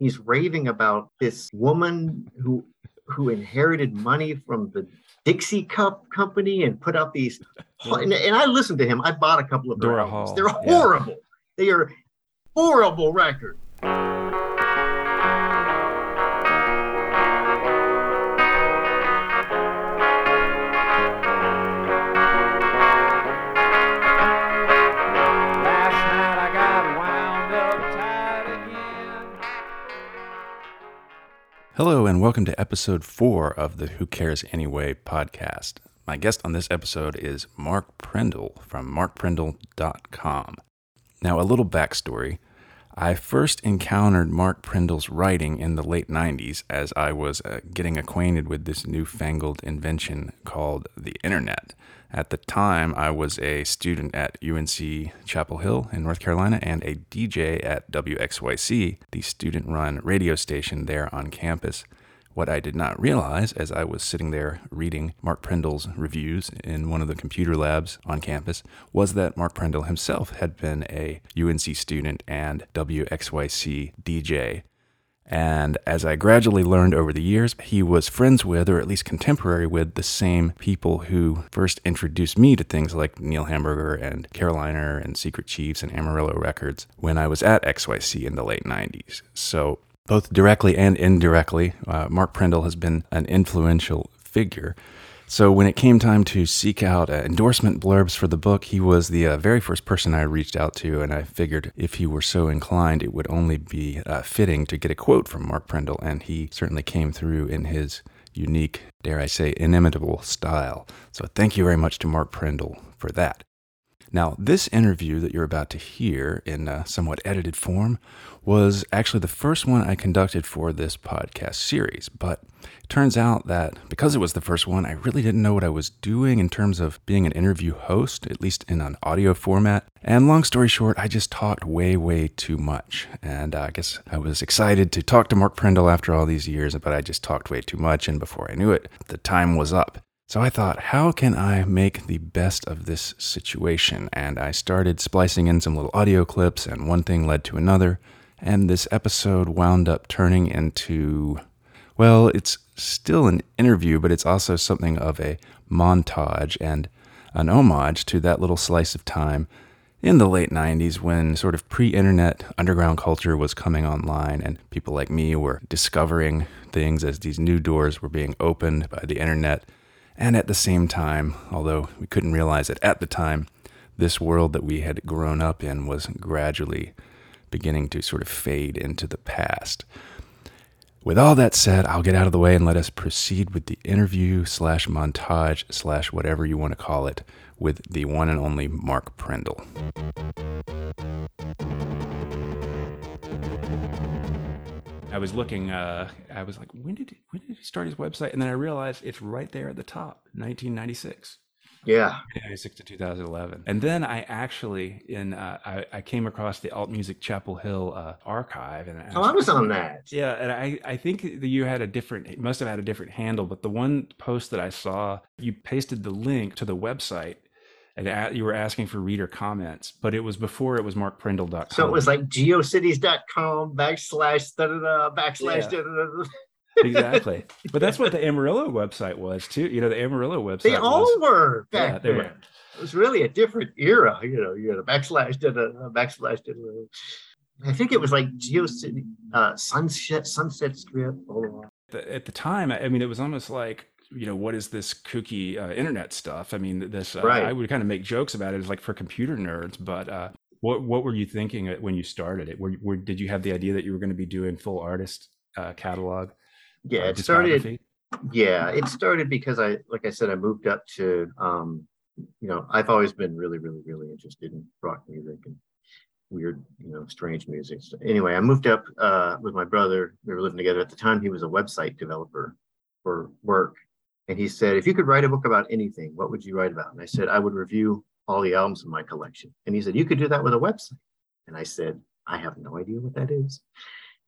he's raving about this woman who who inherited money from the Dixie Cup company and put out these. And, and I listened to him. I bought a couple of Dora albums. Hall, They're yeah. horrible. They are horrible records. Hello, and welcome to episode four of the Who Cares Anyway podcast. My guest on this episode is Mark Prindle from markprindle.com. Now, a little backstory. I first encountered Mark Prindle's writing in the late 90s as I was uh, getting acquainted with this newfangled invention called the internet. At the time, I was a student at UNC Chapel Hill in North Carolina and a DJ at WXYC, the student run radio station there on campus. What I did not realize as I was sitting there reading Mark Prindle's reviews in one of the computer labs on campus was that Mark Prindle himself had been a UNC student and WXYC DJ. And as I gradually learned over the years, he was friends with, or at least contemporary with, the same people who first introduced me to things like Neil Hamburger and Caroliner and Secret Chiefs and Amarillo Records when I was at XYC in the late 90s. So, both directly and indirectly, uh, Mark Prindle has been an influential figure. So when it came time to seek out uh, endorsement blurbs for the book, he was the uh, very first person I reached out to, and I figured if he were so inclined, it would only be uh, fitting to get a quote from Mark Prindle, and he certainly came through in his unique, dare I say, inimitable style. So thank you very much to Mark Prindle for that. Now, this interview that you're about to hear in a somewhat edited form was actually the first one I conducted for this podcast series. But it turns out that because it was the first one, I really didn't know what I was doing in terms of being an interview host, at least in an audio format. And long story short, I just talked way, way too much. And uh, I guess I was excited to talk to Mark Prindle after all these years, but I just talked way too much. And before I knew it, the time was up. So I thought, how can I make the best of this situation? And I started splicing in some little audio clips, and one thing led to another. And this episode wound up turning into, well, it's still an interview, but it's also something of a montage and an homage to that little slice of time in the late 90s when sort of pre internet underground culture was coming online and people like me were discovering things as these new doors were being opened by the internet. And at the same time, although we couldn't realize it at the time, this world that we had grown up in was gradually beginning to sort of fade into the past. With all that said, I'll get out of the way and let us proceed with the interview slash montage slash whatever you want to call it with the one and only Mark Prindle. I was looking. Uh, I was like, when did he, when did he start his website? And then I realized it's right there at the top, 1996. Yeah. 1996 to 2011. And then I actually in uh, I, I came across the Alt Music Chapel Hill uh, archive, and Oh, I was on that. yeah, and I, I think that you had a different, it must have had a different handle, but the one post that I saw, you pasted the link to the website and a- you were asking for reader comments, but it was before it was markprindle.com. So it was like geocities.com backslash da da da backslash Yeah. da da da. exactly. But that's what the Amarillo website was too. You know, the Amarillo website. They all was, were Yeah, back they then. were. It was really a different era. You know, you had a backslash da da da backslash da da. da. I think it was like GeoCity, uh, Sunset, Sunset Strip. the- at the time, I I mean, it was almost like, you know, what is this kooky uh, internet stuff? I mean, this, uh, Right. I would kind of make jokes about it as like for computer nerds, but uh, what, what were you thinking when you started it? Were, were, did you have the idea that you were going to be doing full artist uh, catalog? Yeah, uh, it started. Yeah, it started because I, like I said, I moved up to, um, you know, I've always been really, really, really interested in rock music and weird, you know, strange music. So anyway, I moved up uh, with my brother. We were living together at the time. He was a website developer for work, and he said, "If you could write a book about anything, what would you write about?" And I said, "I would review all the albums in my collection." And he said, "You could do that with a website." And I said, "I have no idea what that is."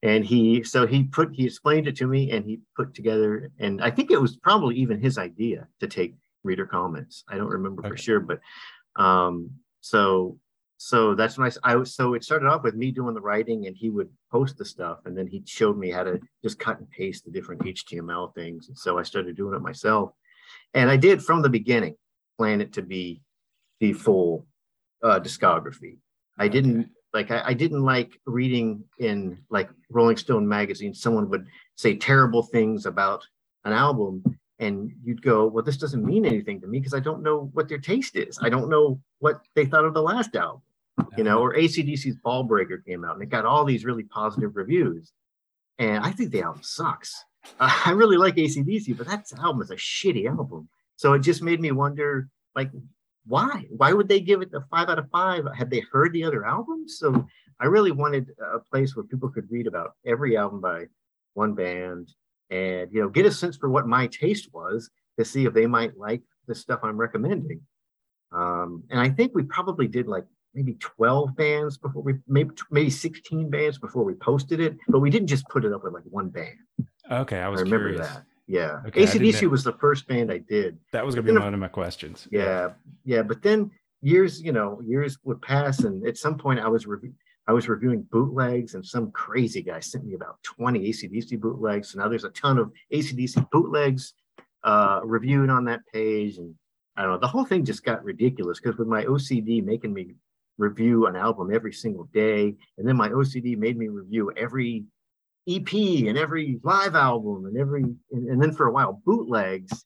and he so he put he explained it to me and he put together and i think it was probably even his idea to take reader comments i don't remember for sure but um so so that's when I, I was so it started off with me doing the writing and he would post the stuff and then he showed me how to just cut and paste the different html things. And so i started doing it myself. And i did from the beginning plan it to be the full uh, discography. I didn't like I, I didn't like reading in like rolling stone magazine. Someone would say terrible things about an album and you'd go well this doesn't mean anything to me because i don't know what their taste is. I don't know what they thought of the last album you know, or ACDC's Ball Breaker came out and it got all these really positive reviews. And I think the album sucks. Uh, I really like ACDC, but that album is a shitty album. So it just made me wonder, like, why? Why would they give it a five out of five? Had they heard the other albums? So I really wanted a place where people could read about every album by one band and you know get a sense for what my taste was to see if they might like the stuff I'm recommending. Um, and I think we probably did like maybe 12 bands before we maybe maybe 16 bands before we posted it, but we didn't just put it up with like one band. Okay, I was I remember curious. that. Yeah, okay, ACDC was the first band I did. That was gonna be one of my questions. Yeah, yeah, but then years, you know, years would pass, and at some point I was reviewing. I was reviewing bootlegs, and some crazy guy sent me about 20 ACDC bootlegs. So now there's a ton of ACDC bootlegs uh, reviewed on that page. And I don't know, the whole thing just got ridiculous because with my OCD making me review an album every single day. And then my OCD made me review every EP and every live album and every, and, and then for a while, bootlegs.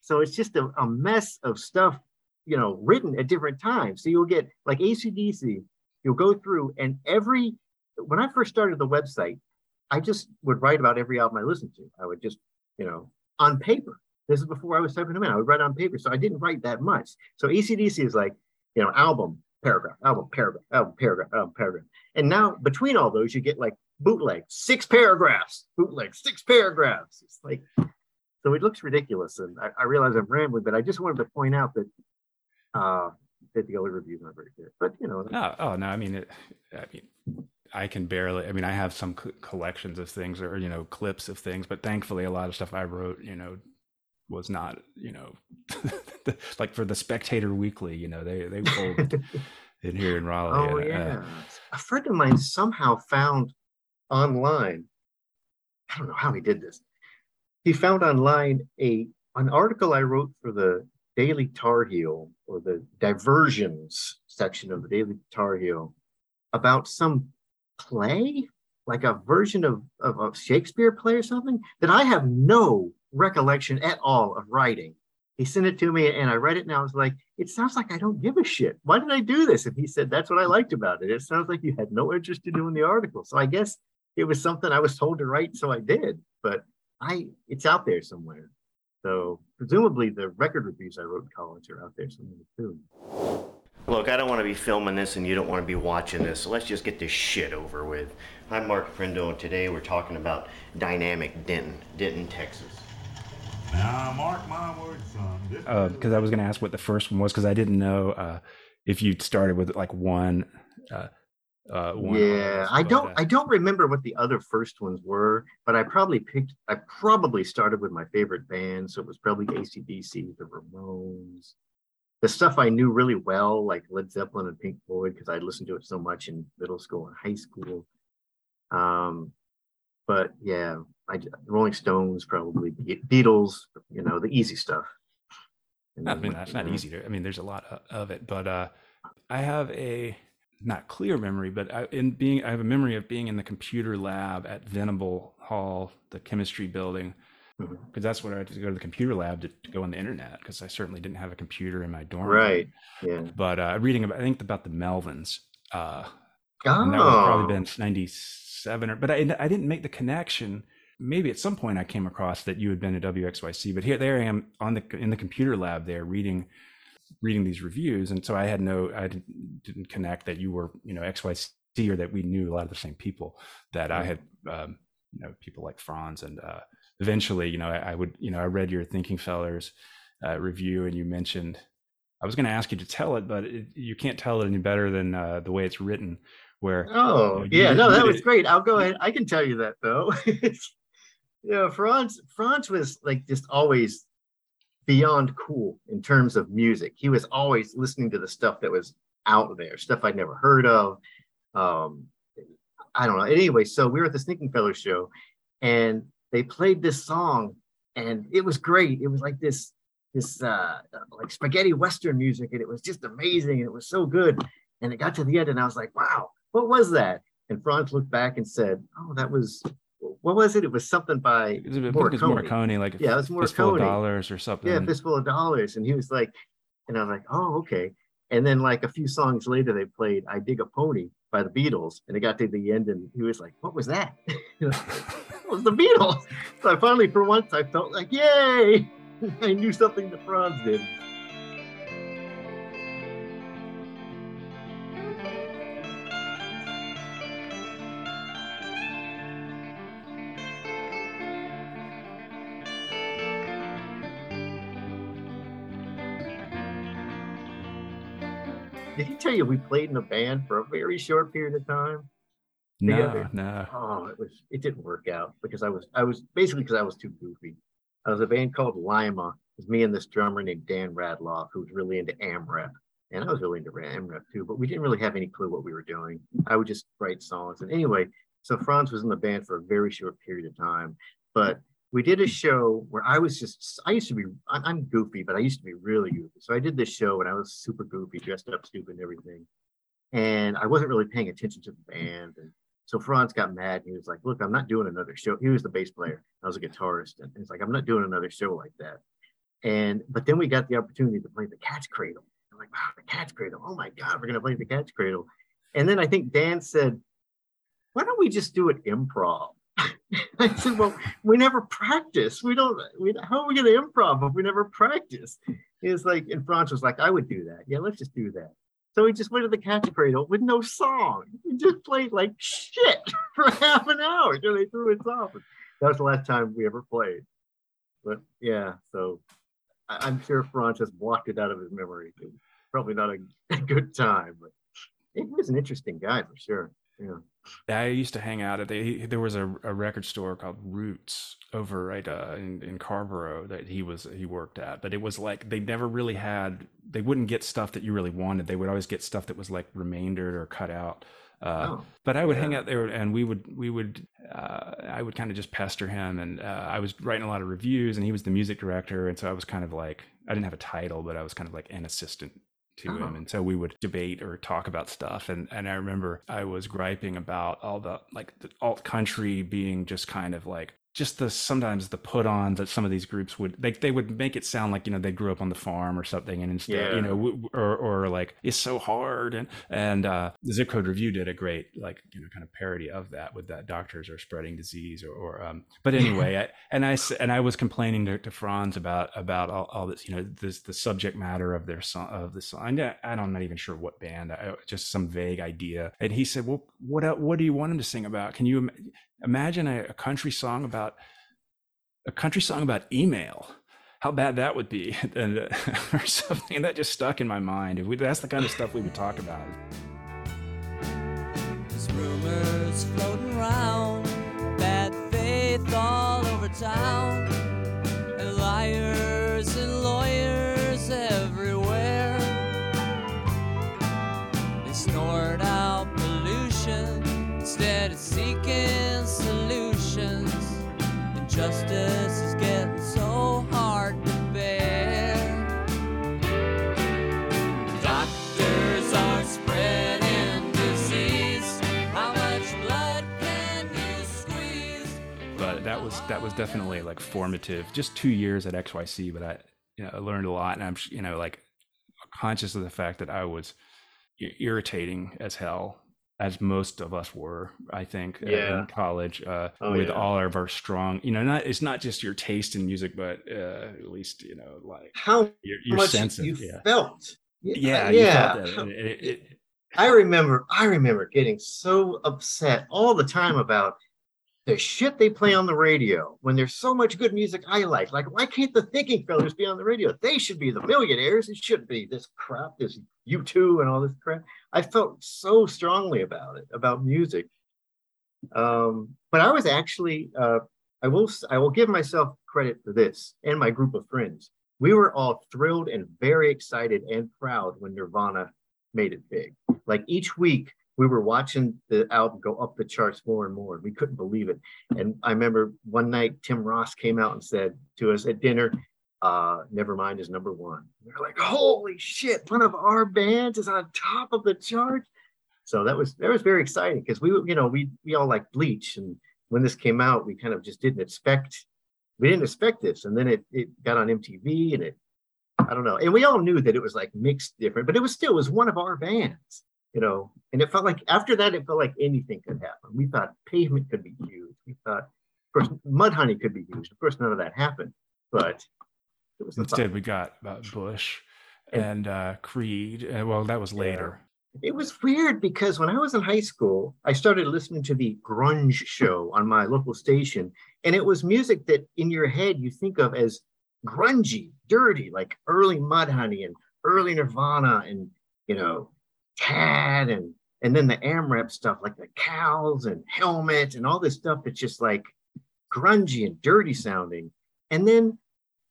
So it's just a, a, mess of stuff, you know, written at different times. So you'll get like ACDC, you'll go through and every, when I first started the website, I just would write about every album I listened to. I would just, you know, on paper. This is before I was typing them in. I would write on paper. So I didn't write that much. So ACDC is like, you know, album, paragraph, album, paragraph, album, paragraph, album, paragraph. And now between all those, you get like bootleg, six paragraphs, bootleg, six paragraphs. It's like, so it looks ridiculous. And I, I realize I'm rambling, but I just wanted to point out that uh, that the other reviews aren't very good. But you know, no, oh no, I mean, it, I mean, I can barely. I mean, I have some collections of things or you know clips of things, but thankfully, a lot of stuff I wrote, you know, was not, you know, like for the Spectator Weekly, you know, they they pulled in here in Raleigh. Oh yeah, uh, a friend of mine somehow found online. I don't know how he did this. He found online a an article I wrote for the Daily Tar Heel or the diversions section of the Daily Tar Heel about some play, like a version of, of a Shakespeare play or something that I have no recollection at all of writing. He sent it to me and I read it and I was like, it sounds like I don't give a shit. Why did I do this? And he said, that's what I liked about it. It sounds like you had no interest in doing the article. So I guess it was something I was told to write, so I did. But I it's out there somewhere. So presumably the record reviews I wrote in college are out there somewhere too. Look, I don't want to be filming this and you don't want to be watching this, so let's just get this shit over with. I'm Mark Prindle, and today we're talking about Dynamic Denton, Denton, Texas. Now, mark my words, son. Because uh, I was going to ask what the first one was, because I didn't know uh, if you started with like one. Uh, uh, one yeah, I don't. Uh, I don't remember what the other first ones were, but I probably picked. I probably started with my favorite band, so it was probably ACDC, the Ramones, the stuff I knew really well, like Led Zeppelin and Pink Floyd, because I listened to it so much in middle school and high school. Um, but yeah, I Rolling Stones probably Beatles, you know, the easy stuff. I mean, that's not easy to. I mean, there's a lot of it, but uh, I have a not clear memory, but I, in being, I have a memory of being in the computer lab at Venable Hall, the chemistry building, because mm-hmm. that's where I had to go to the computer lab to, to go on the internet. Because I certainly didn't have a computer in my dorm. Right. Yeah. But uh, reading about, I think about the Melvins. Uh, oh. And that would probably been '97, or but I, I didn't make the connection maybe at some point I came across that you had been at WXYC, but here there I am on the in the computer lab there reading reading these reviews, and so I had no I didn't, connect that you were you know XYC or that we knew a lot of the same people that I had um, you know people like Franz and uh, eventually you know I, I, would you know I read your Thinking Fellers uh, review and you mentioned I was going to ask you to tell it, but it, you can't tell it any better than uh, the way it's written. Where oh you know, yeah, no, that was great. I'll go ahead. I can tell you that though. yeah, Franz Franz was like just always beyond cool in terms of music. He was always listening to the stuff that was out there, stuff I'd never heard of. Um, I don't know. Anyway, so we were at the Thinking Fellers show, and they played this song, and it was great. It was like this this uh, like spaghetti western music, and it was just amazing, and it was so good. And it got to the end, and I was like, "Wow, what was that?" And Franz looked back and said, "Oh, that was what was it? It was something by It was, Morricone. it was Morricone, like Yeah, it was fistful of dollars or something. yeah, fistful of dollars. And he was like, and I was like, oh, okay. And then like a few songs later, they played "I Dig a Pony" by the Beatles, and it got to the end, and he was like, "What was that?" You know, it was the Beatles. So I finally, for once, I felt like, yay! I knew something the Franz did. Tell you we played in a band for a very short period of time? no, together. no. Oh, it was it didn't work out because I was I was basically because I was too goofy. I was a band called Lima. It was me and this drummer named Dan Radloff who was really into AMREP. And I was really into AMREP too, but we didn't really have any clue what we were doing. I would just write songs. And anyway, so Franz was in the band for a very short period of time. But we did a show where I was just I used to be I'm goofy, but I used to be really goofy. So I did this show and I was super goofy, dressed up stupid and everything. And I wasn't really paying attention to the band. And so Franz got mad and he was like, Look, I'm not doing another show. He was the bass player. I was a guitarist. And he's like, I'm not doing another show like that. And but then we got the opportunity to play the Cat's Cradle. I'm like, wow, the Cat's Cradle. Oh my God, we're gonna play the Cat's Cradle. And then I think Dan said, Why don't we just do it improv? I said, Well, we never practice. We don't we how are we gonna improv if we never practice? Was like, and Franz was like, I would do that. Yeah, let's just do that. So we just went to the Cat's Cradle with no song. We just played like shit for half an hour until they threw us off. That was the last time we ever played. But yeah, so I- I'm sure Franz just blocked it out of his memory. Probably not a, a good time, but he was an interesting guy for sure. Yeah. I used to hang out at the, there was a, a record store called Roots over right uh, in, in Carrboro that he was he worked at, but it was like they never really had they wouldn't get stuff that you really wanted. They would always get stuff that was like remaindered or cut out. Uh, Oh, but I would hang out there and we would we would uh, I would kind of just pester him and uh, I was writing a lot of reviews and he was the music director and so I was kind of like I didn't have a title but I was kind of like an assistant to him Oh. and so we would debate or talk about stuff and and I remember I was griping about all the like the alt country being just kind of like just the sometimes the put on that some of these groups would they they would make it sound like you know they grew up on the farm or something and instead Yeah. you know or or like it's so hard and and uh the zip code review did a great like you know kind of parody of that with that doctors are spreading disease or, or um but anyway I, and I and i was complaining to, to franz about about all, all this you know this the subject matter of their song of the song i I don't- i'm not even sure what band I, just some vague idea and he said well what what do you want him to sing about can you imagine a, a country song about a country song about email. How bad that would be. And uh, or something and that just stuck in my mind. If we, that's the kind of stuff we would talk about. There's rumors floating around, bad faith all over town, and liars and lawyers everywhere. They snort out pollution instead of seeking. Injustice is getting so hard to bear. Doctors are spreading disease. How much blood can you squeeze? but that was that was definitely like formative just two years at xyc but i you know I learned a lot and i'm you know like conscious of the fact that i was irritating as hell as most of us were i think uh, Yeah. in college uh, Oh, with yeah. all of our strong you know not it's not just your taste in music but uh, at least you know like How your, your much sense of you yeah felt. yeah, yeah. felt it- it- it- I remember, I remember getting so upset all the time about the shit they play on the radio when there's so much good music I like. Like, why can't the Thinking Fellers be on the radio? They should be the millionaires. It shouldn't be this crap, this U2 and all this crap. I felt so strongly about it, about music. Um, but I was actually, uh, I will, I will give myself credit for this and my group of friends. We were all thrilled and very excited and proud when Nirvana made it big. Like each week we were watching the album go up the charts more and more. And we couldn't believe it. And I remember one night Tim Ross came out and said to us at dinner, uh, Nevermind is number one. We are like, holy shit, one of our bands is on top of the chart. So that was that was very exciting because we you know we we all like Bleach and when this came out we kind of just didn't expect we didn't expect this. And then it it got on MTV and it I don't know. And we all knew that it was like mixed different but it was still it was one of our bands you know? And it felt like after that it felt like anything could happen. We thought Pavement could be huge. We thought of course Mudhoney could be huge. Of course none of that happened but it was. Instead, we got uh, Bush and uh, Creed. Uh, well, that was later. It was weird because when I was in high school, I started listening to the grunge show on my local station, and it was music that in your head you think of as grungy, dirty, like early Mudhoney and early Nirvana, and you know, Tad, and and then the AMREP stuff like the cows and helmet and all this stuff that's just like grungy and dirty sounding. And then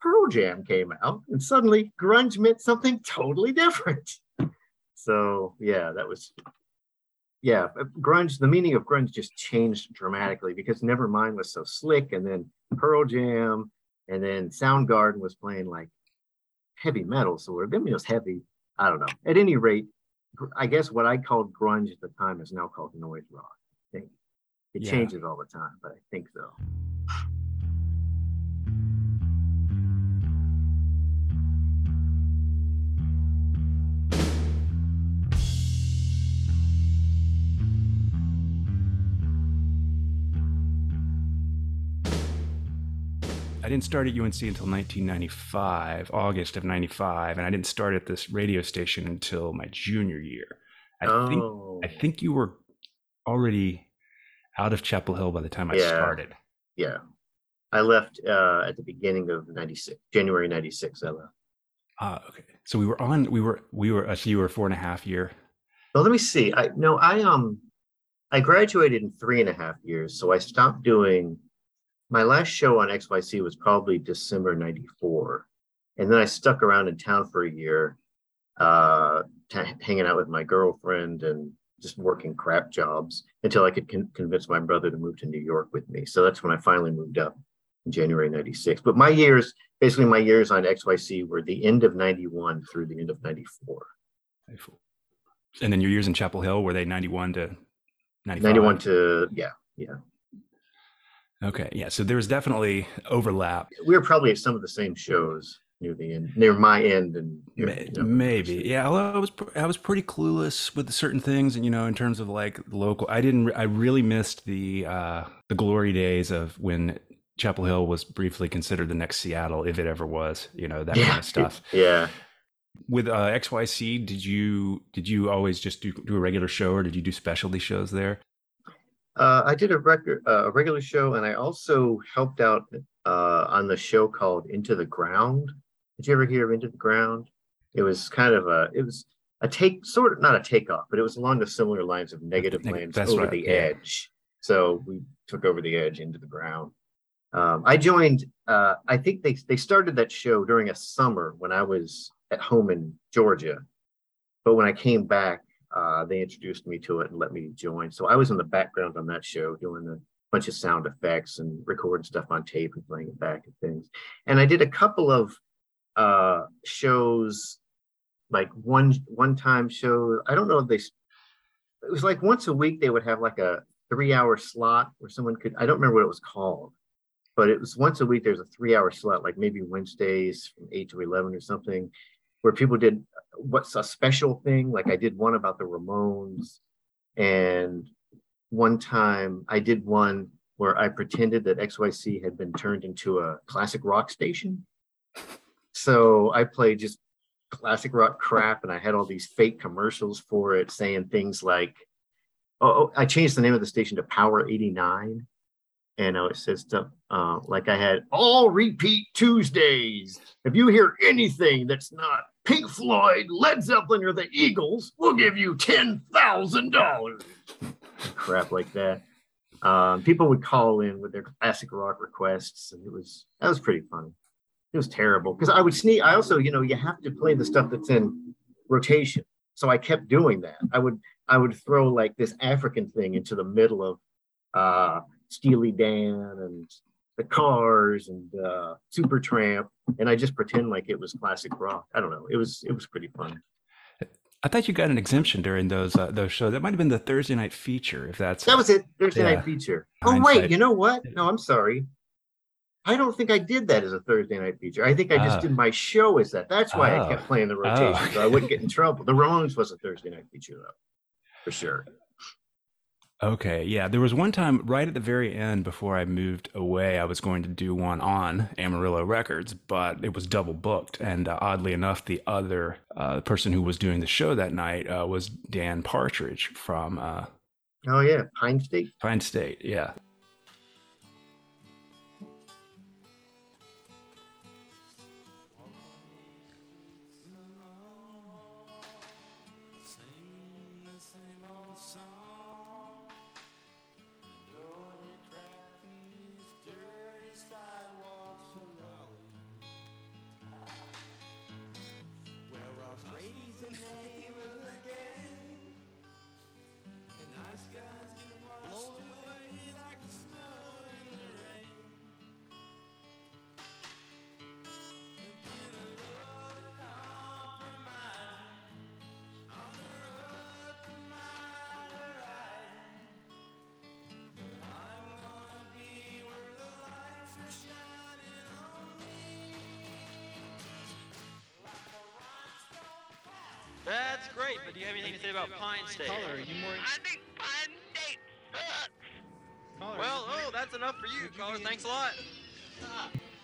Pearl Jam came out, and suddenly grunge meant something totally different. So yeah, that was yeah, uh, grunge. The meaning of grunge just changed dramatically because Nevermind was so slick, and then Pearl Jam, and then Soundgarden was playing like heavy metal. So it was heavy. I don't know. At any rate, I guess what I called grunge at the time is now called noise rock. I think it Yeah. changes all the time, but I think so. I didn't start at UNC until 1995, August of 95, and I didn't start at this radio station until my junior year. I think oh, I think you were already out of Chapel Hill by the time I Yeah. started. yeah. I left uh, at the beginning of '96, January '96. I left. Ah, okay. So we were on. We were. We were. Uh, so you were four and a half year. Well, let me see. I no, I um, I graduated in three and a half years, so I stopped doing. My last show on XYC was probably December '94, and then I stuck around in town for a year, uh, t- hanging out with my girlfriend and just working crap jobs until I could con- convince my brother to move to New York with me. So that's when I finally moved up in January '96. But my years, basically, my years on XYC were the end of '91 through the end of '94. And then your years in Chapel Hill were they 91 to 95? 91 to yeah yeah Okay, yeah. So there was definitely overlap. we were probably at some of the same shows near the end near my end and you know, Maybe, yeah. Although I was, I was pretty clueless with certain things, and you know, in terms of like local, I didn't, I really missed the uh, the glory days of when Chapel Hill was briefly considered the next Seattle, if it ever was. You know, that kind of stuff. yeah With uh, XYC, did you did you always just do, do a regular show, or did you do specialty shows there? Uh, i did a record uh, a regular show and i also helped out uh, on the show called into the ground. Did you ever hear of into the ground? It was kind of a it was a take sort of not a takeoff but it was along the similar lines of negative Neg- lands that's over right, the yeah. edge. So we took over the edge into the ground. Um, i joined uh, i think they, they started that show during a summer when i was at home in georgia. But when i came back uh, they introduced me to it and let me join. So i was in the background on that show doing a bunch of sound effects and recording stuff on tape and playing it back and things. And i did a couple of uh shows like one one time show i don't know if they it was like once a week they would have like a three hour slot where someone could i don't remember what it was called but it was once a week there's a three hour slot like maybe wednesdays from 8 to 11 or something where people did what's a special thing like i did one about the ramones and one time i did one where i pretended that xyc had been turned into a classic rock station so I played just classic rock crap, and I had all these fake commercials for it saying things like, "Oh, oh, I changed the name of the station to Power 89." And uh, it says stuff uh, like I had all repeat Tuesdays. If you hear anything that's not Pink Floyd, Led Zeppelin, or the Eagles, we'll give you ten thousand dollars. Crap like that. Um, people would call in with their classic rock requests, and it was that was pretty funny it was terrible because I would sneak. I also, you know, you have to play the stuff that's in rotation. so I kept doing that. I would I would throw like this African thing into the middle of uh, Steely Dan and the Cars and uh, Supertramp, and I just pretend like it was classic rock. I don't know. It was it was pretty fun. I thought you got an exemption during those uh, those shows. That might have been the Thursday night feature, if that's That was it. Thursday Yeah. night feature. Oh Hindsight. wait, you know what? No, I'm sorry. I don't think I did that as a Thursday night feature. I think I just Ah. did my show as that. That's why I kept Oh. playing the rotation, Oh. so I wouldn't get in trouble. The Ramones was a Thursday night feature though, for sure. Okay, yeah. There was one time right at the very end before I moved away, I was going to do one on Amarillo Records, but it was double booked. And uh, oddly enough, the other uh, person who was doing the show that night uh, was Dan Partridge from uh, Oh yeah, Pine State. Pine State. Yeah. Pine State? Caller, are you more? I think Pine State sucks. Well, oh, that's enough for you, caller. Thanks a lot.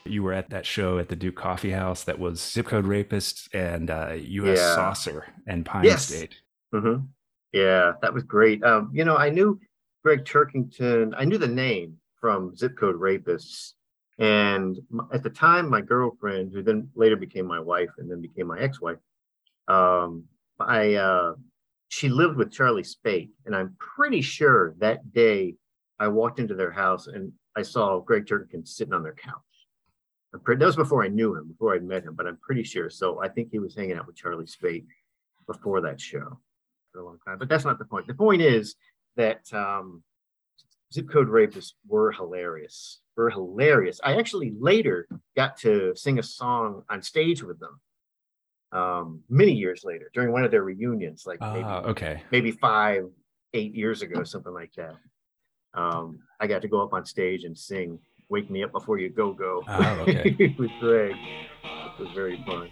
You were at that show at the Duke Coffee House that was Zip Code Rapists and uh, U.S. Yeah. Saucer and Pine Yes. State. hmm Yeah, that was great. Um, you know, I knew Gregg Turkington. I knew the name from Zip Code Rapists, and at the time, my girlfriend, who then later became my wife and then became my ex-wife, um, I uh, she lived with Charlie Spate, and I'm pretty sure that day I walked into their house and I saw Gregg Turkington sitting on their couch. Pretty, that was before I knew him, before I'd met him, but I'm pretty sure. So I think he was hanging out with Charlie Spate before that show for a long time. But that's not the point. The point is that um, Zip Code Rapists were hilarious. Were hilarious. I actually later got to sing a song on stage with them um, many years later during one of their reunions, like maybe, Ah, okay. maybe five, eight years ago, something like that. Um, I got to go up on stage and sing "Wake Me Up Before You Go Go" Oh, okay. with Greg. It was very fun.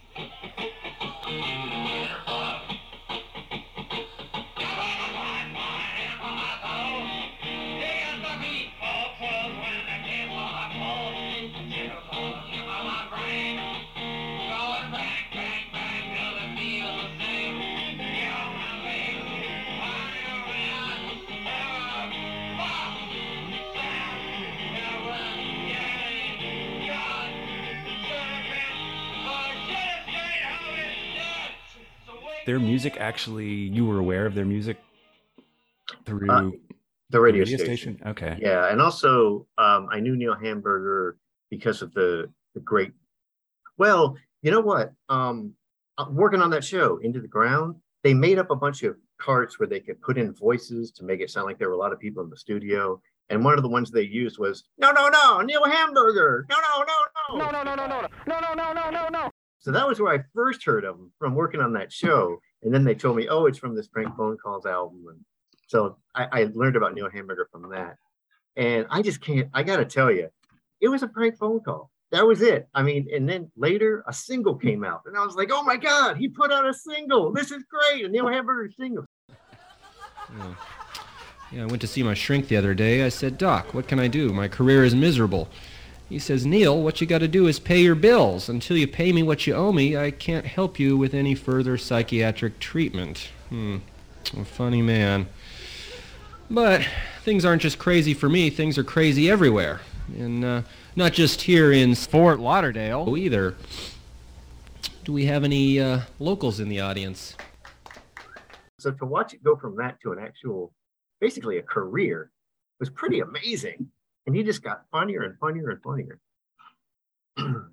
Their music actually, you were aware of their music through Uh, The the radio, station. Okay. Yeah, and also um, I knew Neil Hamburger because of the the great. Well, you know what? Um, uh, working on that show, Into the Ground, they made up a bunch of carts where they could put in voices to make it sound like there were a lot of people in the studio. And one of the ones they used was no, no, no, Neil Hamburger, no, no, no, no, no, no, no, no, no, no, no, no, no, no, no. So that was where I first heard of them from working on that show. And then they told me, oh, it's from this prank phone calls album. And so I, I learned about Neil Hamburger from that. And I just can't, I got to tell you, it was a prank phone call. That was it. I mean, and then later a single came out. And I was like, oh my God, he put out a single. This is great. A Neil Hamburger single. Yeah, I went to see my shrink the other day. I said, Doc, what can I do? My career is miserable. He says, Neil, what you got to do is pay your bills. Until you pay me what you owe me, I can't help you with any further psychiatric treatment. Hmm, a funny man. But things aren't just crazy for me, things are crazy everywhere. And uh, not just here in Fort Lauderdale either. Do we have any uh, locals in the audience? So to watch it go from that to an actual, basically a career was pretty amazing. And he just got funnier and funnier and funnier.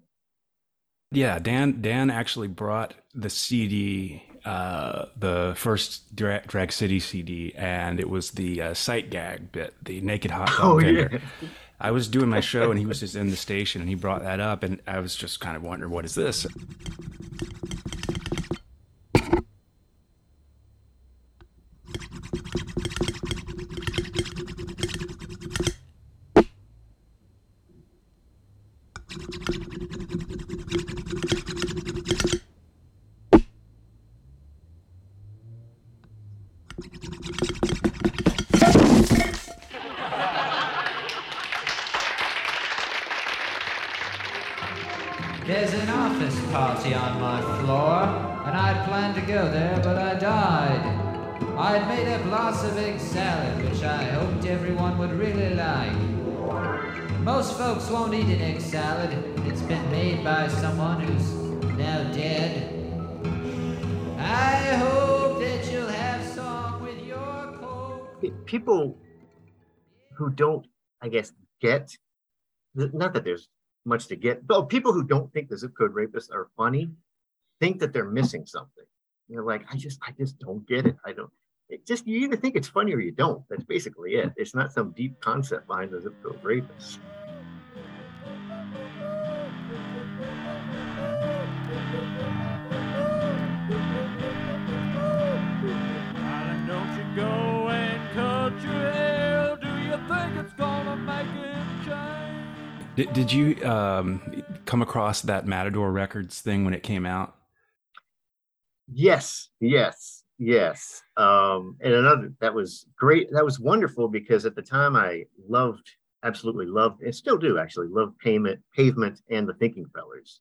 Yeah, Dan Dan actually brought the CD uh, the first Dra- Drag City CD, and it was the uh, sight gag bit, the naked hot dog Oh, yeah. I was doing my show, and he was just in the station, and he brought that up, and I was just kind of wondering, what is this? Who don't, I guess, get, not that there's much to get, but people who don't think the zip code rapists are funny think that they're missing something. You're like, I just, I just don't get it. I don't. It just you either think it's funny or you don't. That's basically it. It's not some deep concept behind the zip code rapists. Go Did, did you um, come across that Matador Records thing when it came out? Yes, yes, yes. Um, and another that was great. That was wonderful because at the time I loved, absolutely loved, and still do actually love payment, pavement, and the Thinking Fellers.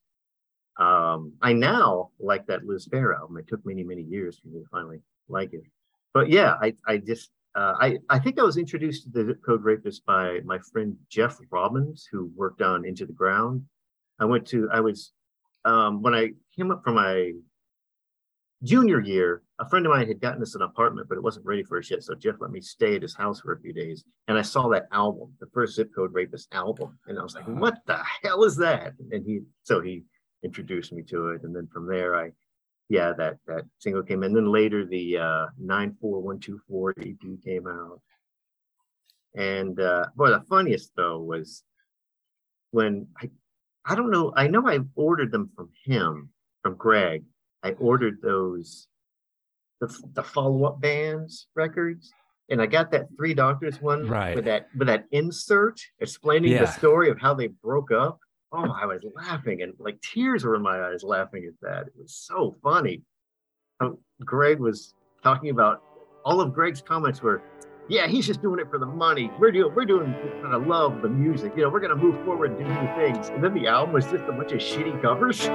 Um, I now like that Liz Phair album. It took many, many years for me to finally like it. But yeah, I, I just, uh, I, I think I was introduced to the Zip Code Rapist by my friend Jeff Robbins, who worked on Into the Ground. I went to, I was, um, when I came up for my junior year, a friend of mine had gotten us an apartment, but it wasn't ready for us yet. So Jeff let me stay at his house for a few days. And I saw that album, the first Zip Code Rapist album. And I was like, what the hell is that? And he, so he introduced me to it. And then from there, I, yeah, that, that single came in. Then later, the uh, 94124 EP came out. And uh, boy, the funniest though was when I, I don't know, I know I ordered them from him, from Greg. I ordered those, the, the follow up bands records. And I got that Three Doctors one Right. with that with that insert explaining Yeah. the story of how they broke up. Oh, I was laughing and like tears were in my eyes laughing at that. It was so funny. How Greg was talking about all of Greg's comments were, yeah, he's just doing it for the money. We're doing we're doing for the love the music. You know, we're gonna move forward and do new things. And then the album was just a bunch of shitty covers.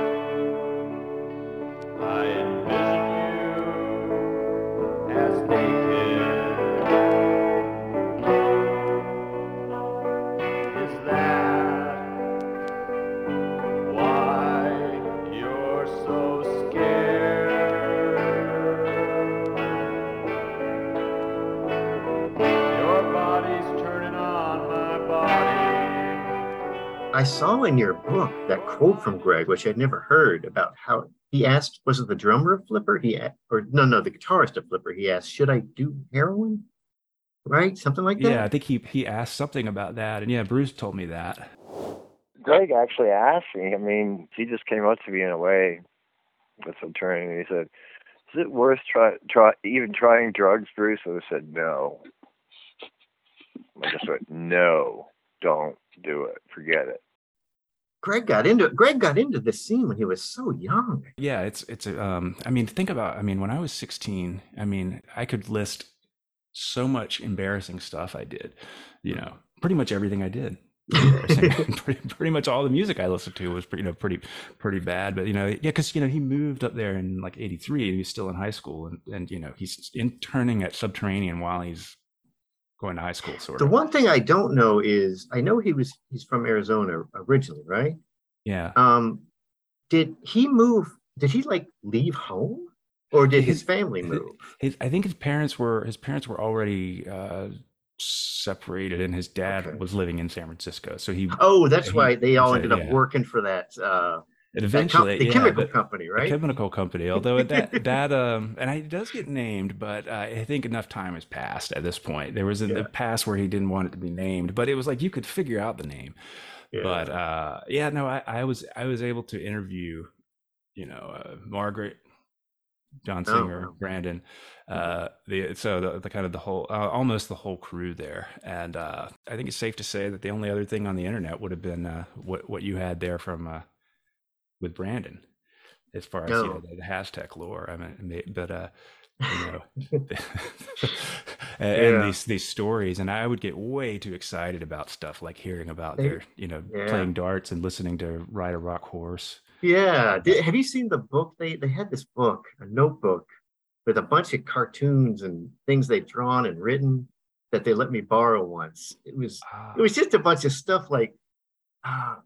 Saw in your book that quote from Greg, which I'd never heard about how he asked, was it the drummer of Flipper? He a- or no, no, the guitarist of Flipper. He asked, should I do heroin? Right, something like that. Yeah, I think he he asked something about that, and yeah, Bruce told me that. Greg actually asked me. I mean, he just came up to me in a way with some training. And he said, "Is it worth try try even trying drugs, Bruce?" And I said, "No." I just went, "No, don't do it. Forget it." Greg got into Greg got into this scene when he was so young. Yeah, it's it's a, um I mean think about I mean when I was 16, I mean I could list so much embarrassing stuff I did. You know, pretty much everything I did. Pretty, pretty much all the music I listened to was pretty, you know pretty pretty bad, but you know yeah cuz you know he moved up there in like 83 and he was still in high school and and you know he's interning at Subterranean while he's going to high school sort The of. one thing I don't know is I know he was he's from Arizona originally, right? Yeah. Um, did he move? Did he like leave home, or did his family move? His, I think his parents were his parents were already uh, separated, and his dad was living in San Francisco. So he. Oh, that's he- why they all ended up yeah. working for that uh, That com- Eventually, the yeah, chemical company, the right? chemical company. Although that that um, and it does get named, but uh, I think enough time has passed at this point. There was in the Yeah. past where he didn't want it to be named, but it was like you could figure out the name. Yeah. But uh, yeah, no, I, I was I was able to interview, you know, uh, Margaret, John Oh, Singer, wow. Brandon, uh, the so the, the kind of the whole uh, almost the whole crew there, and uh, I think it's safe to say that the only other thing on the internet would have been uh, what what you had there from uh, with Brandon, as far as you know the, the hashtag lore. I mean, but uh, you know, and, and these these stories, and I would get way too excited about stuff like hearing about their you know yeah. playing darts and listening to Ride a Rock Horse. Yeah. Did, have you seen the book? They they had this book, a notebook, with a bunch of cartoons and things they'd drawn and written that they let me borrow once. It was Ah, it was just a bunch of stuff like uh,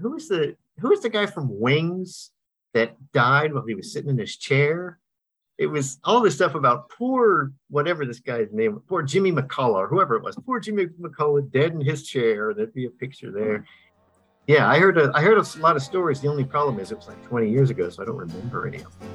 who was the who was the guy from Wings that died while he was sitting in his chair? It was all this stuff about poor whatever this guy's name, poor Jimmy McCulloch or whoever it was, poor Jimmy McCulloch dead in his chair. There'd be a picture there. Yeah, I heard a, I heard a lot of stories. The only problem is it was like 20 years ago, so I don't remember any of them.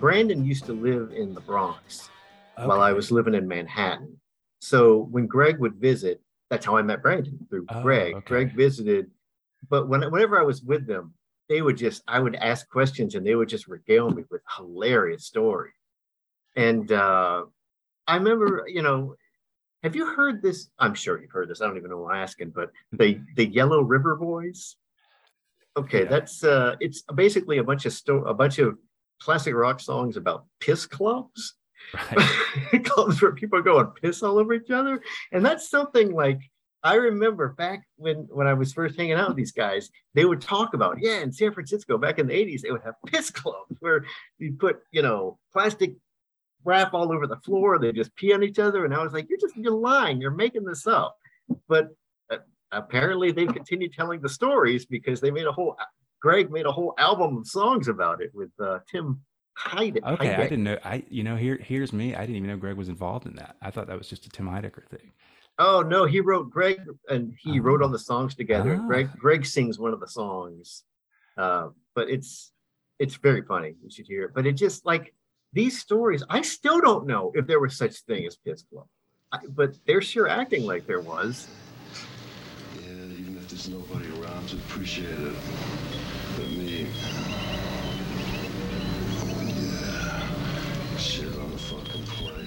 Brandon used to live in the Bronx while I was living in Manhattan. So when Gregg would visit, that's how I met Brandon through Oh, Gregg. okay. Gregg visited, but when, whenever I was with them, they would just, I would ask questions and they would just regale me with hilarious stories. And uh, I remember, you know, have you heard this? I'm sure you've heard this. I don't even know why I'm asking, but the the Yellow River Boys. Okay, Yeah. that's uh, it's basically a bunch of sto- a bunch of classic rock songs about piss clubs Right. clubs where people go and piss all over each other. And that's something like I remember back when when I was first hanging out with these guys, they would talk about, yeah, in San Francisco back in the 80s, they would have piss clubs where you put, you know, plastic wrap all over the floor, they just pee on each other. And I was like, you're just you're lying, you're making this up. But uh, apparently they've continued telling the stories because they made a whole Gregg made a whole album of songs about it with uh, Tim Heidecker. Okay, I didn't know. I you know here here's me. I didn't even know Gregg was involved in that. I thought that was just a Tim Heidecker thing. Oh no, he wrote Gregg and he Oh. wrote all the songs together. Ah. Gregg Gregg sings one of the songs. Uh, but it's it's very funny. You should hear it. But it just like these stories, I still don't know if there was such thing as Piss Club. I, but they're sure acting like there was. Yeah, even if there's nobody around to appreciate it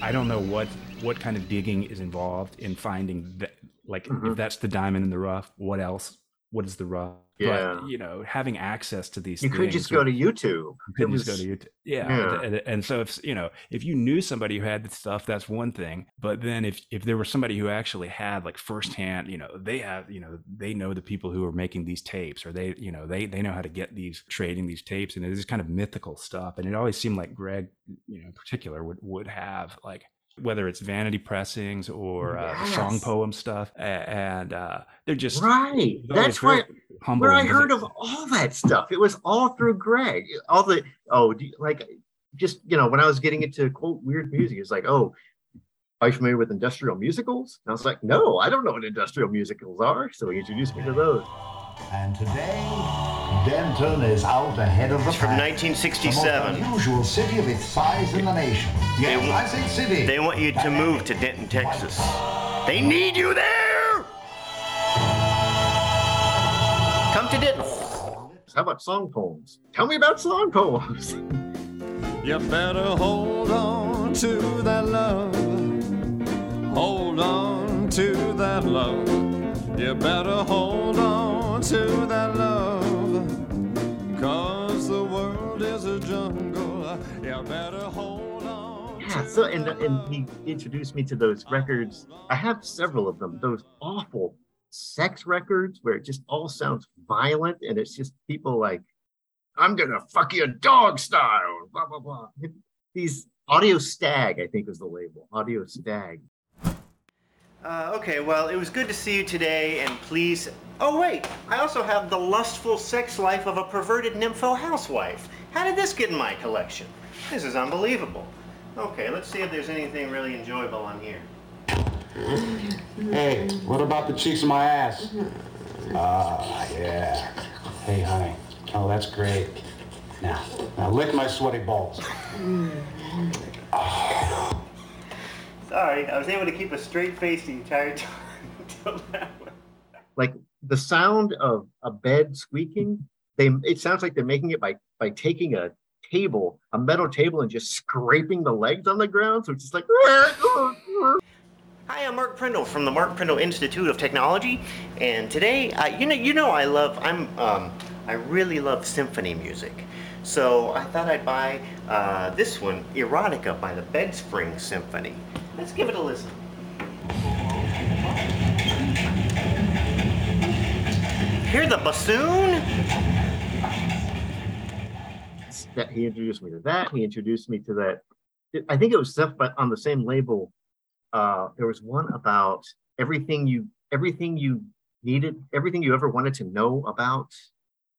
I don't know what what kind of digging is involved in finding that. Like if Mhm. that's the diamond in the rough, what else? What is the rough? Yeah. But you know, having access to these You things could just go to YouTube. You could It just go to YouTube. Yeah. Yeah. And, and so if you know, if you knew somebody who had this stuff, that's one thing. But then if if there was somebody who actually had like firsthand, you know, they have, you know, they know the people who are making these tapes, or they, you know, they they know how to get these trading these tapes, and it is kind of mythical stuff. And it always seemed like Gregg, you know, in particular, would would have like whether it's vanity pressings or uh, the song poem stuff, and uh, they're just Right. That's why very humble where I heard visit- of all that stuff. It was all through Gregg. All the oh, do you- like just you know when I was getting into quote weird music, it's like oh, are you familiar with industrial musicals? And I was like, no, I don't know what industrial musicals are. So he introduced me to those. And today, Denton is out ahead of the It's from 1967. The most unusual city of its size in the nation. They Yes, wa- I say city. They want you to move to Denton, Texas. They need you there! How about song poems? Tell me about song poems. You better hold on to that love. Hold on to that love. You better hold on to that love. Cause the world is a jungle. You better hold on. Yeah, so and and he introduced me to those records. I have several of them. Those awful sex records where it just all sounds violent and it's just people like, "I'm gonna fuck you dog style." Blah blah blah. These Audio Stag, I think, was the label. Audio Stag. Uh, okay, well, it was good to see you today, and please. Oh, wait, I also have The Lustful Sex Life of a Perverted Nympho Housewife. How did this get in my collection? This is unbelievable. Okay, let's see if there's anything really enjoyable on here. Hey, what about the cheeks of my ass? Ah, yeah. Hey, honey. Oh, that's great. Now, now lick my sweaty balls. Sorry, I was able to keep a straight face the entire time. until that one. like the sound of a bed squeaking they it sounds like they're making it by by taking a table a metal table and just scraping the legs on the ground so it's just like Hi, I'm Mark Prindle from the Mark Prindle Institute of Technology, and today, uh, you know, you know, I love, I'm, um, I really love symphony music. So I thought I'd buy uh, this one, Erotica by the Bedspring Symphony. Let's give it a listen. Hear the bassoon? he introduced me to that he introduced me to that i think it was stuff but on the same label uh there was one about everything you everything you needed everything you ever wanted to know about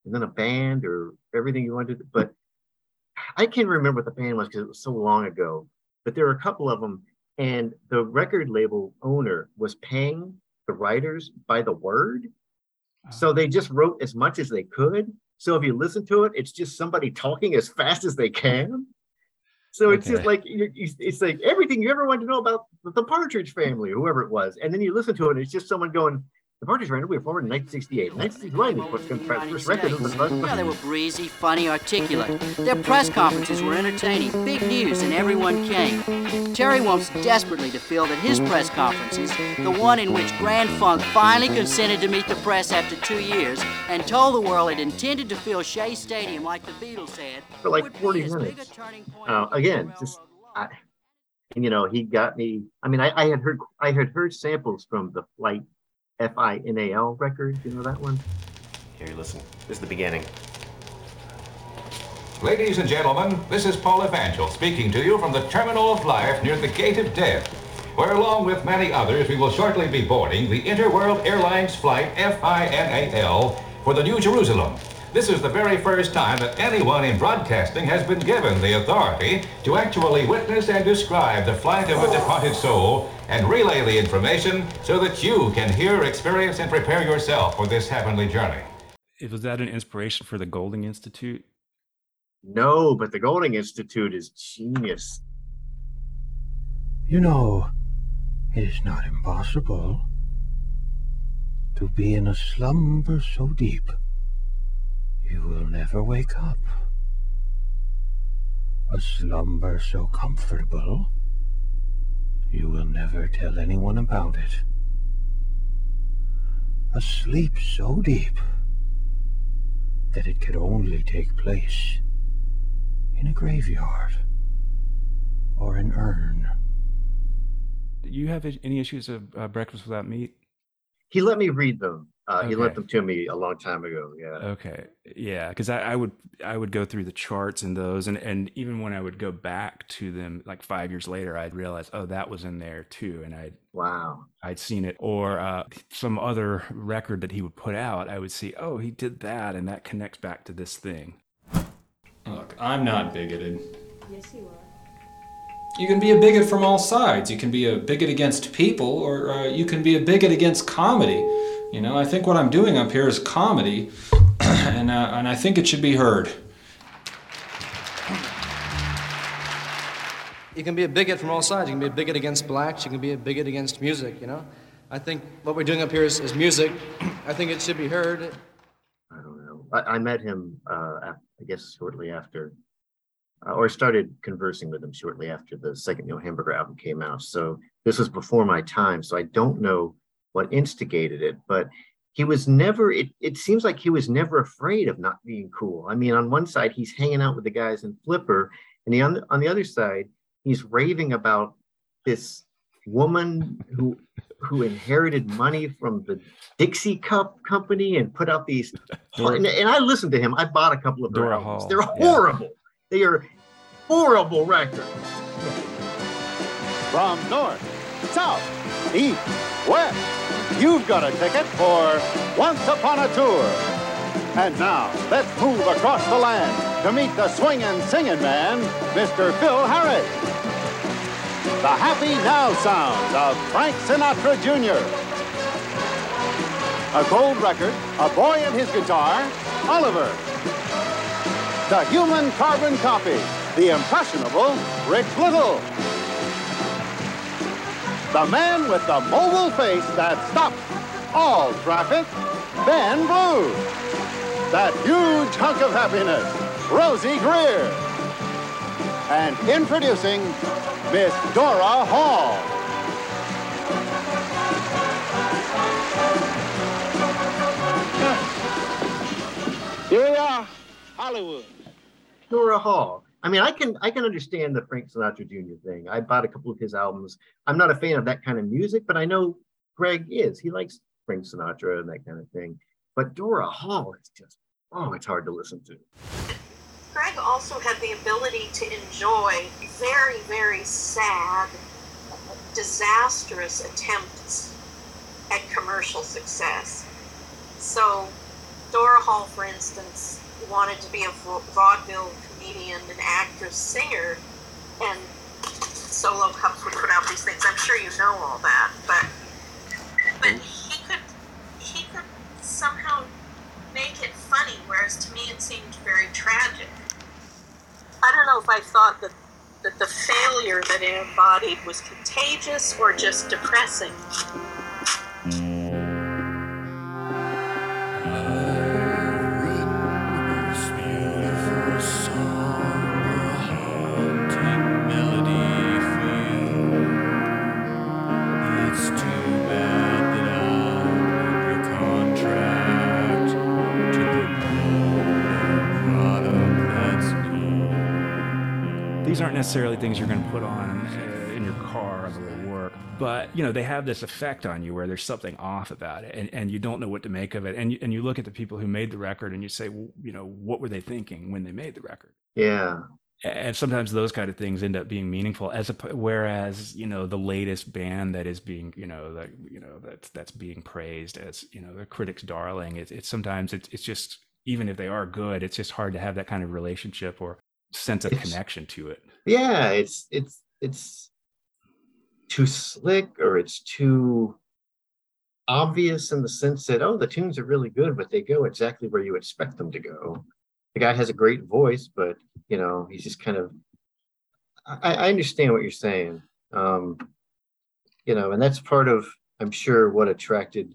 and then a band or everything you wanted To, but i can't remember what the band was because it was so long ago but there were a couple of them and the record label owner was paying the writers by the word. So they just wrote as much as they could. So if you listen to it it's just somebody talking as fast as they can so it's just like it's like everything you ever wanted to know about the Partridge Family, whoever it was, and then you listen to it, and it's just someone going, "The Partridge Family were formed in 1968. 1969 was the first record of the Yeah, they were breezy, funny, articulate. Their press conferences were entertaining, big news, and everyone came. Terry wants desperately to feel that his press conferences, the one in which Grand Funk finally consented to meet the press after two years and told the world it intended to fill Shea Stadium like the Beatles had, for like 40 minutes. Uh, again, just I, you know, he got me. I mean, I, I had heard I had heard samples from the Flight F I N A L record. You know that one? Here, listen. This is the beginning. Ladies and gentlemen, this is Paul Evangel speaking to you from the terminal of life near the gate of death, where along with many others we will shortly be boarding the Interworld Airlines flight FINAL for the New Jerusalem. This is the very first time that anyone in broadcasting has been given the authority to actually witness and describe the flight of a departed soul and relay the information so that you can hear, experience, and prepare yourself for this heavenly journey. It- Was that an inspiration for the Golding Institute? No, but the Golding Institute is genius. You know, it is not impossible to be in a slumber so deep you will never wake up. A slumber so comfortable you will never tell anyone about it. A sleep so deep that it could only take place in a graveyard or an urn. Do you have any issues of uh, breakfast without meat? He let me read them. Uh, He Okay. lent them to me a long time ago. Yeah. Okay, yeah, because I, I would I would go through the charts and those, and and even when I would go back to them like five years later, I'd realize oh that was in there too, and I'd wow I'd seen it or uh, some other record that he would put out, I would see oh he did that, and that connects back to this thing. Look, I'm not bigoted. Yes, you are. You can be a bigot from all sides. You can be a bigot against people, or uh, you can be a bigot against comedy. You know, I think what I'm doing up here is comedy, and uh, and I think it should be heard. You can be a bigot from all sides. You can be a bigot against blacks. You can be a bigot against music, you know? I think what we're doing up here is, is music. I think it should be heard. I don't know. I, I met him, uh, af- I guess, shortly after, uh, or started conversing with him shortly after the second Neil Hamburger album came out. So this was before my time. So I don't know what instigated it, but he was never, it, it seems like he was never afraid of not being cool. I mean, on one side, he's hanging out with the guys in Flipper, and the, on, the, on the other side, he's raving about this woman who who inherited money from the Dixie Cup company and put out these. Dora- and, and I listened to him. I bought a couple of their Dora albums. Hall, They're yeah. horrible. They are horrible records. From north, south, east, West, you've got a ticket for Once Upon a Tour. And now, let's move across the land to meet the swinging, singing man, Mr. Phil Harris. The happy now sound of Frank Sinatra Jr. A gold record, a boy and his guitar, Oliver. The human carbon copy, the impressionable Rich Little. The man with the mobile face that stops all traffic, Ben Blue. That huge hunk of happiness, Rosey Grier. And introducing Miss Dora Hall. Here we are, Hollywood. Dora Hall. I mean, I can I can understand the Frank Sinatra Jr. thing. I bought a couple of his albums. I'm not a fan of that kind of music, but I know Gregg is. He likes Frank Sinatra and that kind of thing. But Dora Hall is just oh, it's hard to listen to. Gregg also had the ability to enjoy very, very sad, disastrous attempts at commercial success. So, Dora Hall, for instance, wanted to be a vaudeville comedian, an actress, singer, and Solo Cups would put out these things. I'm sure you know all that, but but mm-hmm. he could he could somehow make it funny, whereas to me it seemed very tragic. I don't know if I thought that that the failure that it embodied was contagious or just depressing. Necessarily things you're going to put on uh, in your car on the way to work but you know they have this effect on you where there's something off about it and, and you don't know what to make of it and you, and you look at the people who made the record and you say well, you know what were they thinking when they made the record Yeah. and sometimes those kind of things end up being meaningful as a whereas you know the latest band that is being you know that you know that's that's being praised as you know the critics darling it's, it's sometimes it's, it's just even if they are good it's just hard to have that kind of relationship or sense of It's- connection to it Yeah, it's it's it's too slick or it's too obvious in the sense that oh the tunes are really good, but they go exactly where you expect them to go. The guy has a great voice, but you know he's just kind of. I, I understand what you're saying, um, you know, and that's part of I'm sure what attracted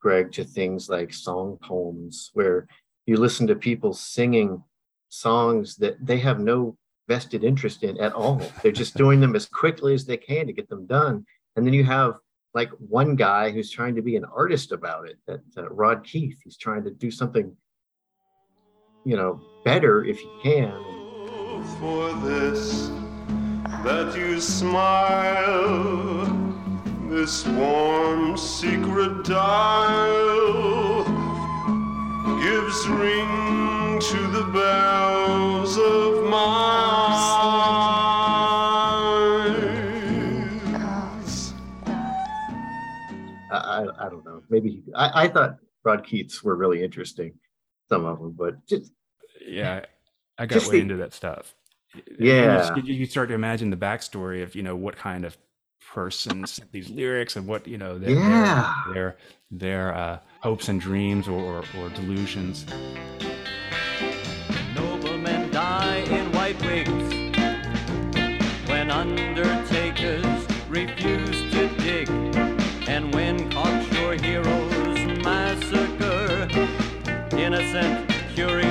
Gregg to things like song poems, where you listen to people singing songs that they have no vested interest in at all. They're just doing them as quickly as they can to get them done. And then you have like one guy who's trying to be an artist about it, that uh, Rodd Keith. He's trying to do something, you know, better if he can. for this that you smile this warm secret dial gives ring to the bells of my eyes I, I, I don't know. Maybe he- I, I thought Rodd Keith's were really interesting, some of them, but just yeah i got way the- into that stuff Yeah. you, you start to imagine the backstory of you know what kind of person sent these lyrics and what you know their Yeah. their their, their uh, hopes and dreams or, or delusions wigs. When undertakers refuse to dig, and when cocksure heroes massacre innocent, curious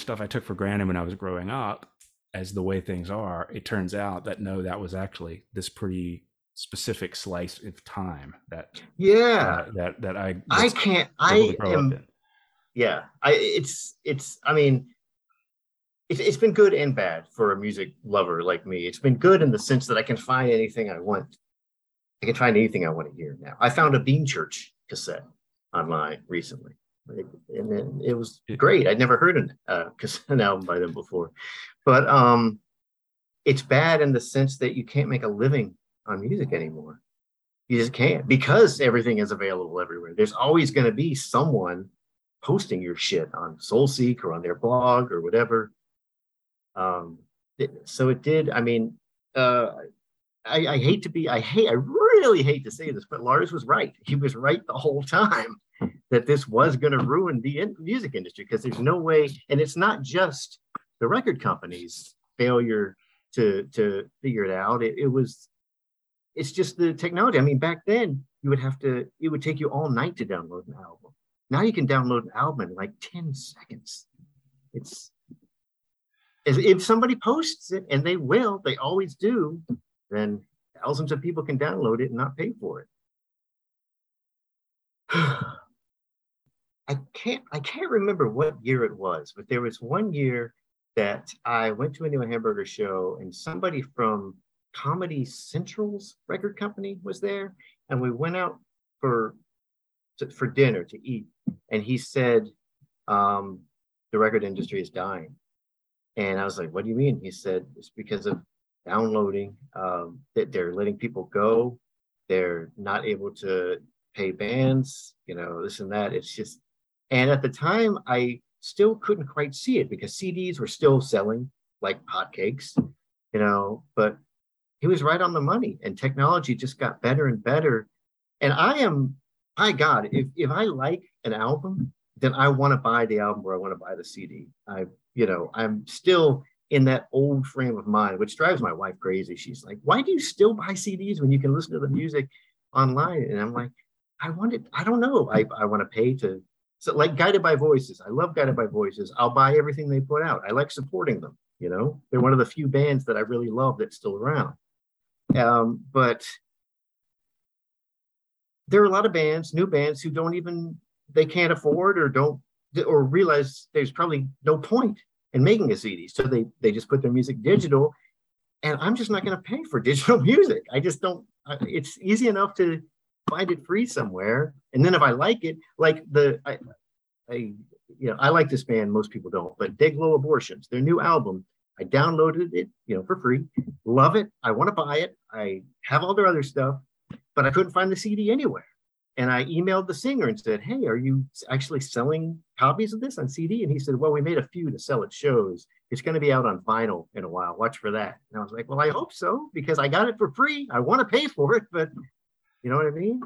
stuff I took for granted when I was growing up as the way things are, it turns out that no, that was actually this pretty specific slice of time that Yeah. uh, that that I I can't. I to grow up am. Yeah. I. It's. It's. I mean, it's, it's been good and bad for a music lover like me. It's been good in the sense that I can find anything I want. I can find anything I want to hear now. I found a Bean Church cassette online recently, and then it was great. I'd never heard an, uh, an album by them before, but um, it's bad in the sense that you can't make a living on music anymore. You just can't because everything is available everywhere. There's always going to be someone posting your shit on SoulSeek or on their blog or whatever. Um, it, so it did. I mean, uh, I, I hate to be. I hate. I really hate to say this, but Lars was right. He was right the whole time that this was going to ruin the in- music industry because there's no way. And it's not just the record companies' failure to to figure it out. It, it was. It's just the technology. I mean, back then you would have to. It would take you all night to download an album. Now you can download an album in like ten seconds. It's if somebody posts it, and they will, they always do, then thousands of people can download it and not pay for it. I can't I can't remember what year it was, but there was one year that I went to a Neil Hamburger show and somebody from Comedy Central's record company was there, and we went out for to, for dinner to eat, and he said, um, "The record industry is dying." And I was like, what do you mean? He said, it's because of downloading, um, that they're letting people go. They're not able to pay bands, you know, this and that. It's just, and at the time, I still couldn't quite see it because CDs were still selling like hotcakes, you know, but he was right on the money and technology just got better and better. And I am, my God, if, if I like an album, then I want to buy the album or I want to buy the CD. I you know, I'm still in that old frame of mind, which drives my wife crazy. She's like, why do you still buy CDs when you can listen to the music online? And I'm like, I want it, I don't know. I, I want to pay to, so like Guided by Voices. I love Guided by Voices. I'll buy everything they put out. I like supporting them, you know, they're one of the few bands that I really love that's still around. Um, but there are a lot of bands, new bands who don't even, they can't afford or don't or realize there's probably no point in making a CD. So they they just put their music digital, and I'm just not going to pay for digital music. I just don't. It's easy enough to find it free somewhere, and then if I like it, like the I, I you know I like this band. Most people don't, but Dayglo Abortions, their new album. I downloaded it, you know, for free. Love it. I want to buy it. I have all their other stuff, but I couldn't find the CD anywhere. And I emailed the singer and said, Hey, are you actually selling copies of this on CD? And he said, Well, we made a few to sell at shows. It's going to be out on vinyl in a while. Watch for that. And I was like, Well, I hope so because I got it for free. I want to pay for it, but you know what I mean?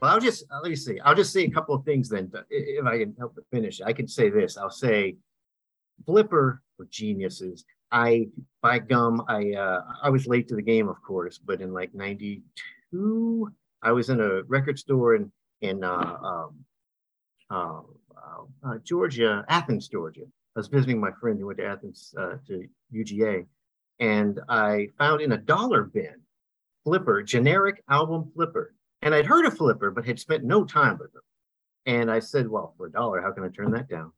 Well, I'll just let me see. I'll just say a couple of things then. If I can help finish, I can say this. I'll say, Flipper were geniuses. I by gum, I uh, I was late to the game, of course, but in like '92, I was in a record store in in uh, um, uh, uh, Georgia, Athens, Georgia. I was visiting my friend who went to Athens uh, to UGA, and I found in a dollar bin, Flipper, generic album Flipper and I'd heard of Flipper, but had spent no time with them. And I said, well, for a dollar, how can I turn that down?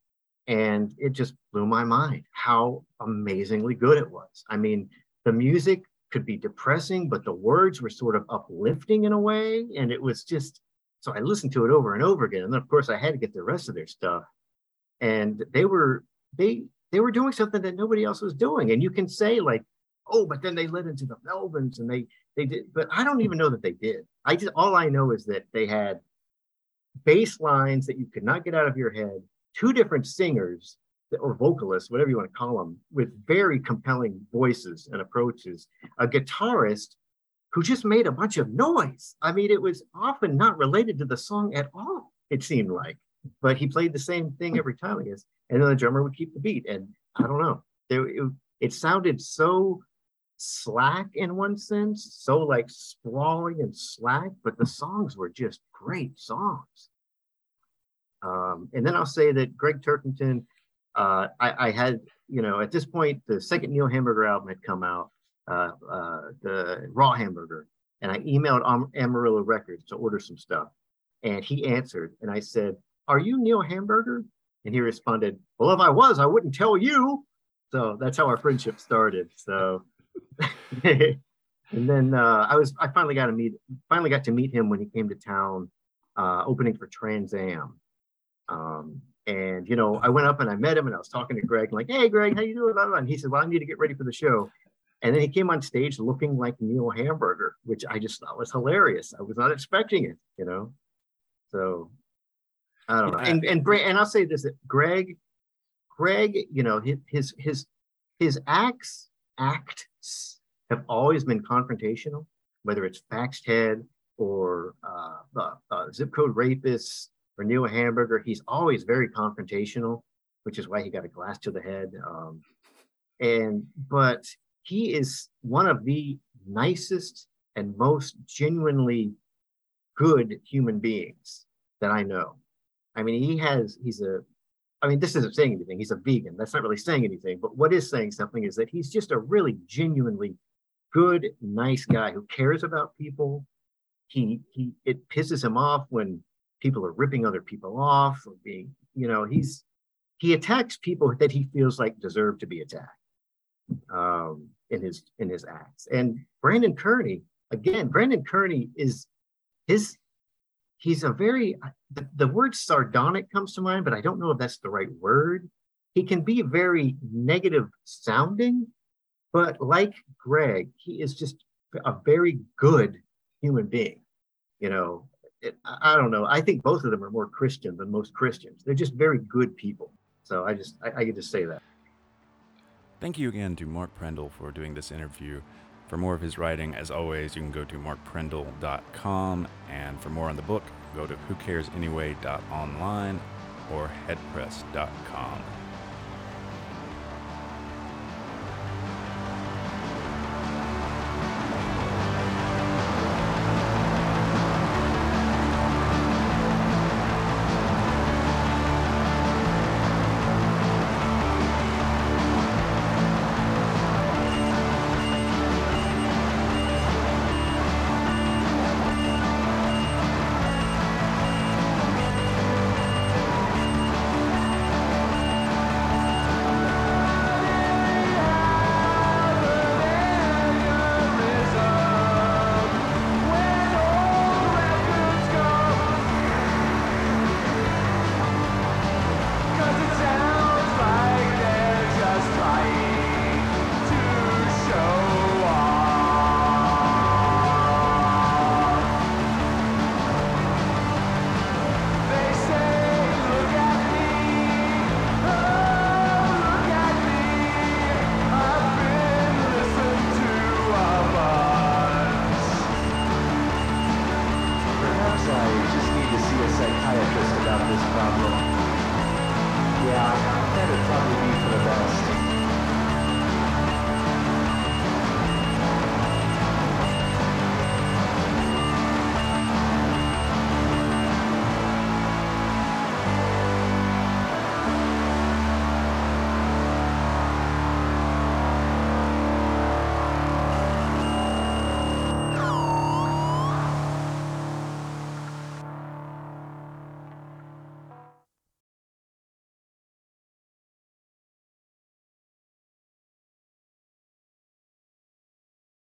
And it just blew my mind how amazingly good it was. I mean, the music could be depressing, but the words were sort of uplifting in a way. And it was just, so I listened to it over and over again. And then of course I had to get the rest of their stuff. And they were, they, they were doing something that nobody else was doing. And you can say like, oh, but then they led into the Melvins and they they did, but I don't even know that they did. I just all I know is that they had bass lines that you could not get out of your head, two different singers or vocalists, whatever you want to call them, with very compelling voices and approaches, a guitarist who just made a bunch of noise. I mean, it was often not related to the song at all, it seemed like, but he played the same thing every time, I guess. And then the drummer would keep the beat. And I don't know, there, it, it sounded so slack in one sense, so like sprawling and slack, but the songs were just great songs. Um, and then I'll say that Gregg Turkington uh, I, I had, you know, at this point, the second Neil Hamburger album had come out, uh, uh, the Raw Hamburger, and I emailed Am- Amarillo Records to order some stuff, and he answered, and I said, "Are you Neil Hamburger?" And he responded, "Well, if I was, I wouldn't tell you." So that's how our friendship started. So, and then uh, I was, I finally got to meet, finally got to meet him when he came to town, uh, opening for Trans Am. Um, and you know, I went up and I met him, and I was talking to Gregg, like, "Hey, Gregg, how you doing?" Blah, blah, blah. And he said, "Well, I need to get ready for the show." And then he came on stage looking like Neil Hamburger, which I just thought was hilarious. I was not expecting it, you know. So I don't know. And and Bra- and I'll say this: that Gregg, Gregg, you know, his his his his acts acts have always been confrontational, whether it's Faxed Head or uh, uh, uh, Zip Code Rapists or Neil Hamburger. He's always very confrontational, which is why he got a glass to the head. Um, and but he is one of the nicest and most genuinely good human beings that I know. I mean, he has, he's a, I mean, this isn't saying anything. He's a vegan. That's not really saying anything. But what is saying something is that he's just a really genuinely good, nice guy who cares about people. He, he, it pisses him off when people are ripping other people off or being, you know, he's, he attacks people that he feels like deserve to be attacked um, in his in his acts. And Brandon Kearney, again, Brandon Kearney is his he's a very the, the word sardonic comes to mind, but I don't know if that's the right word. He can be very negative sounding, but like Gregg, he is just a very good human being. You know, it, I don't know. I think both of them are more Christian than most Christians. They're just very good people. So I just I, I get to say that. Thank you again to Mark Prindle for doing this interview. For more of his writing, as always, you can go to markprindle.com. And for more on the book, go to whocaresanyway.online or headpress.com.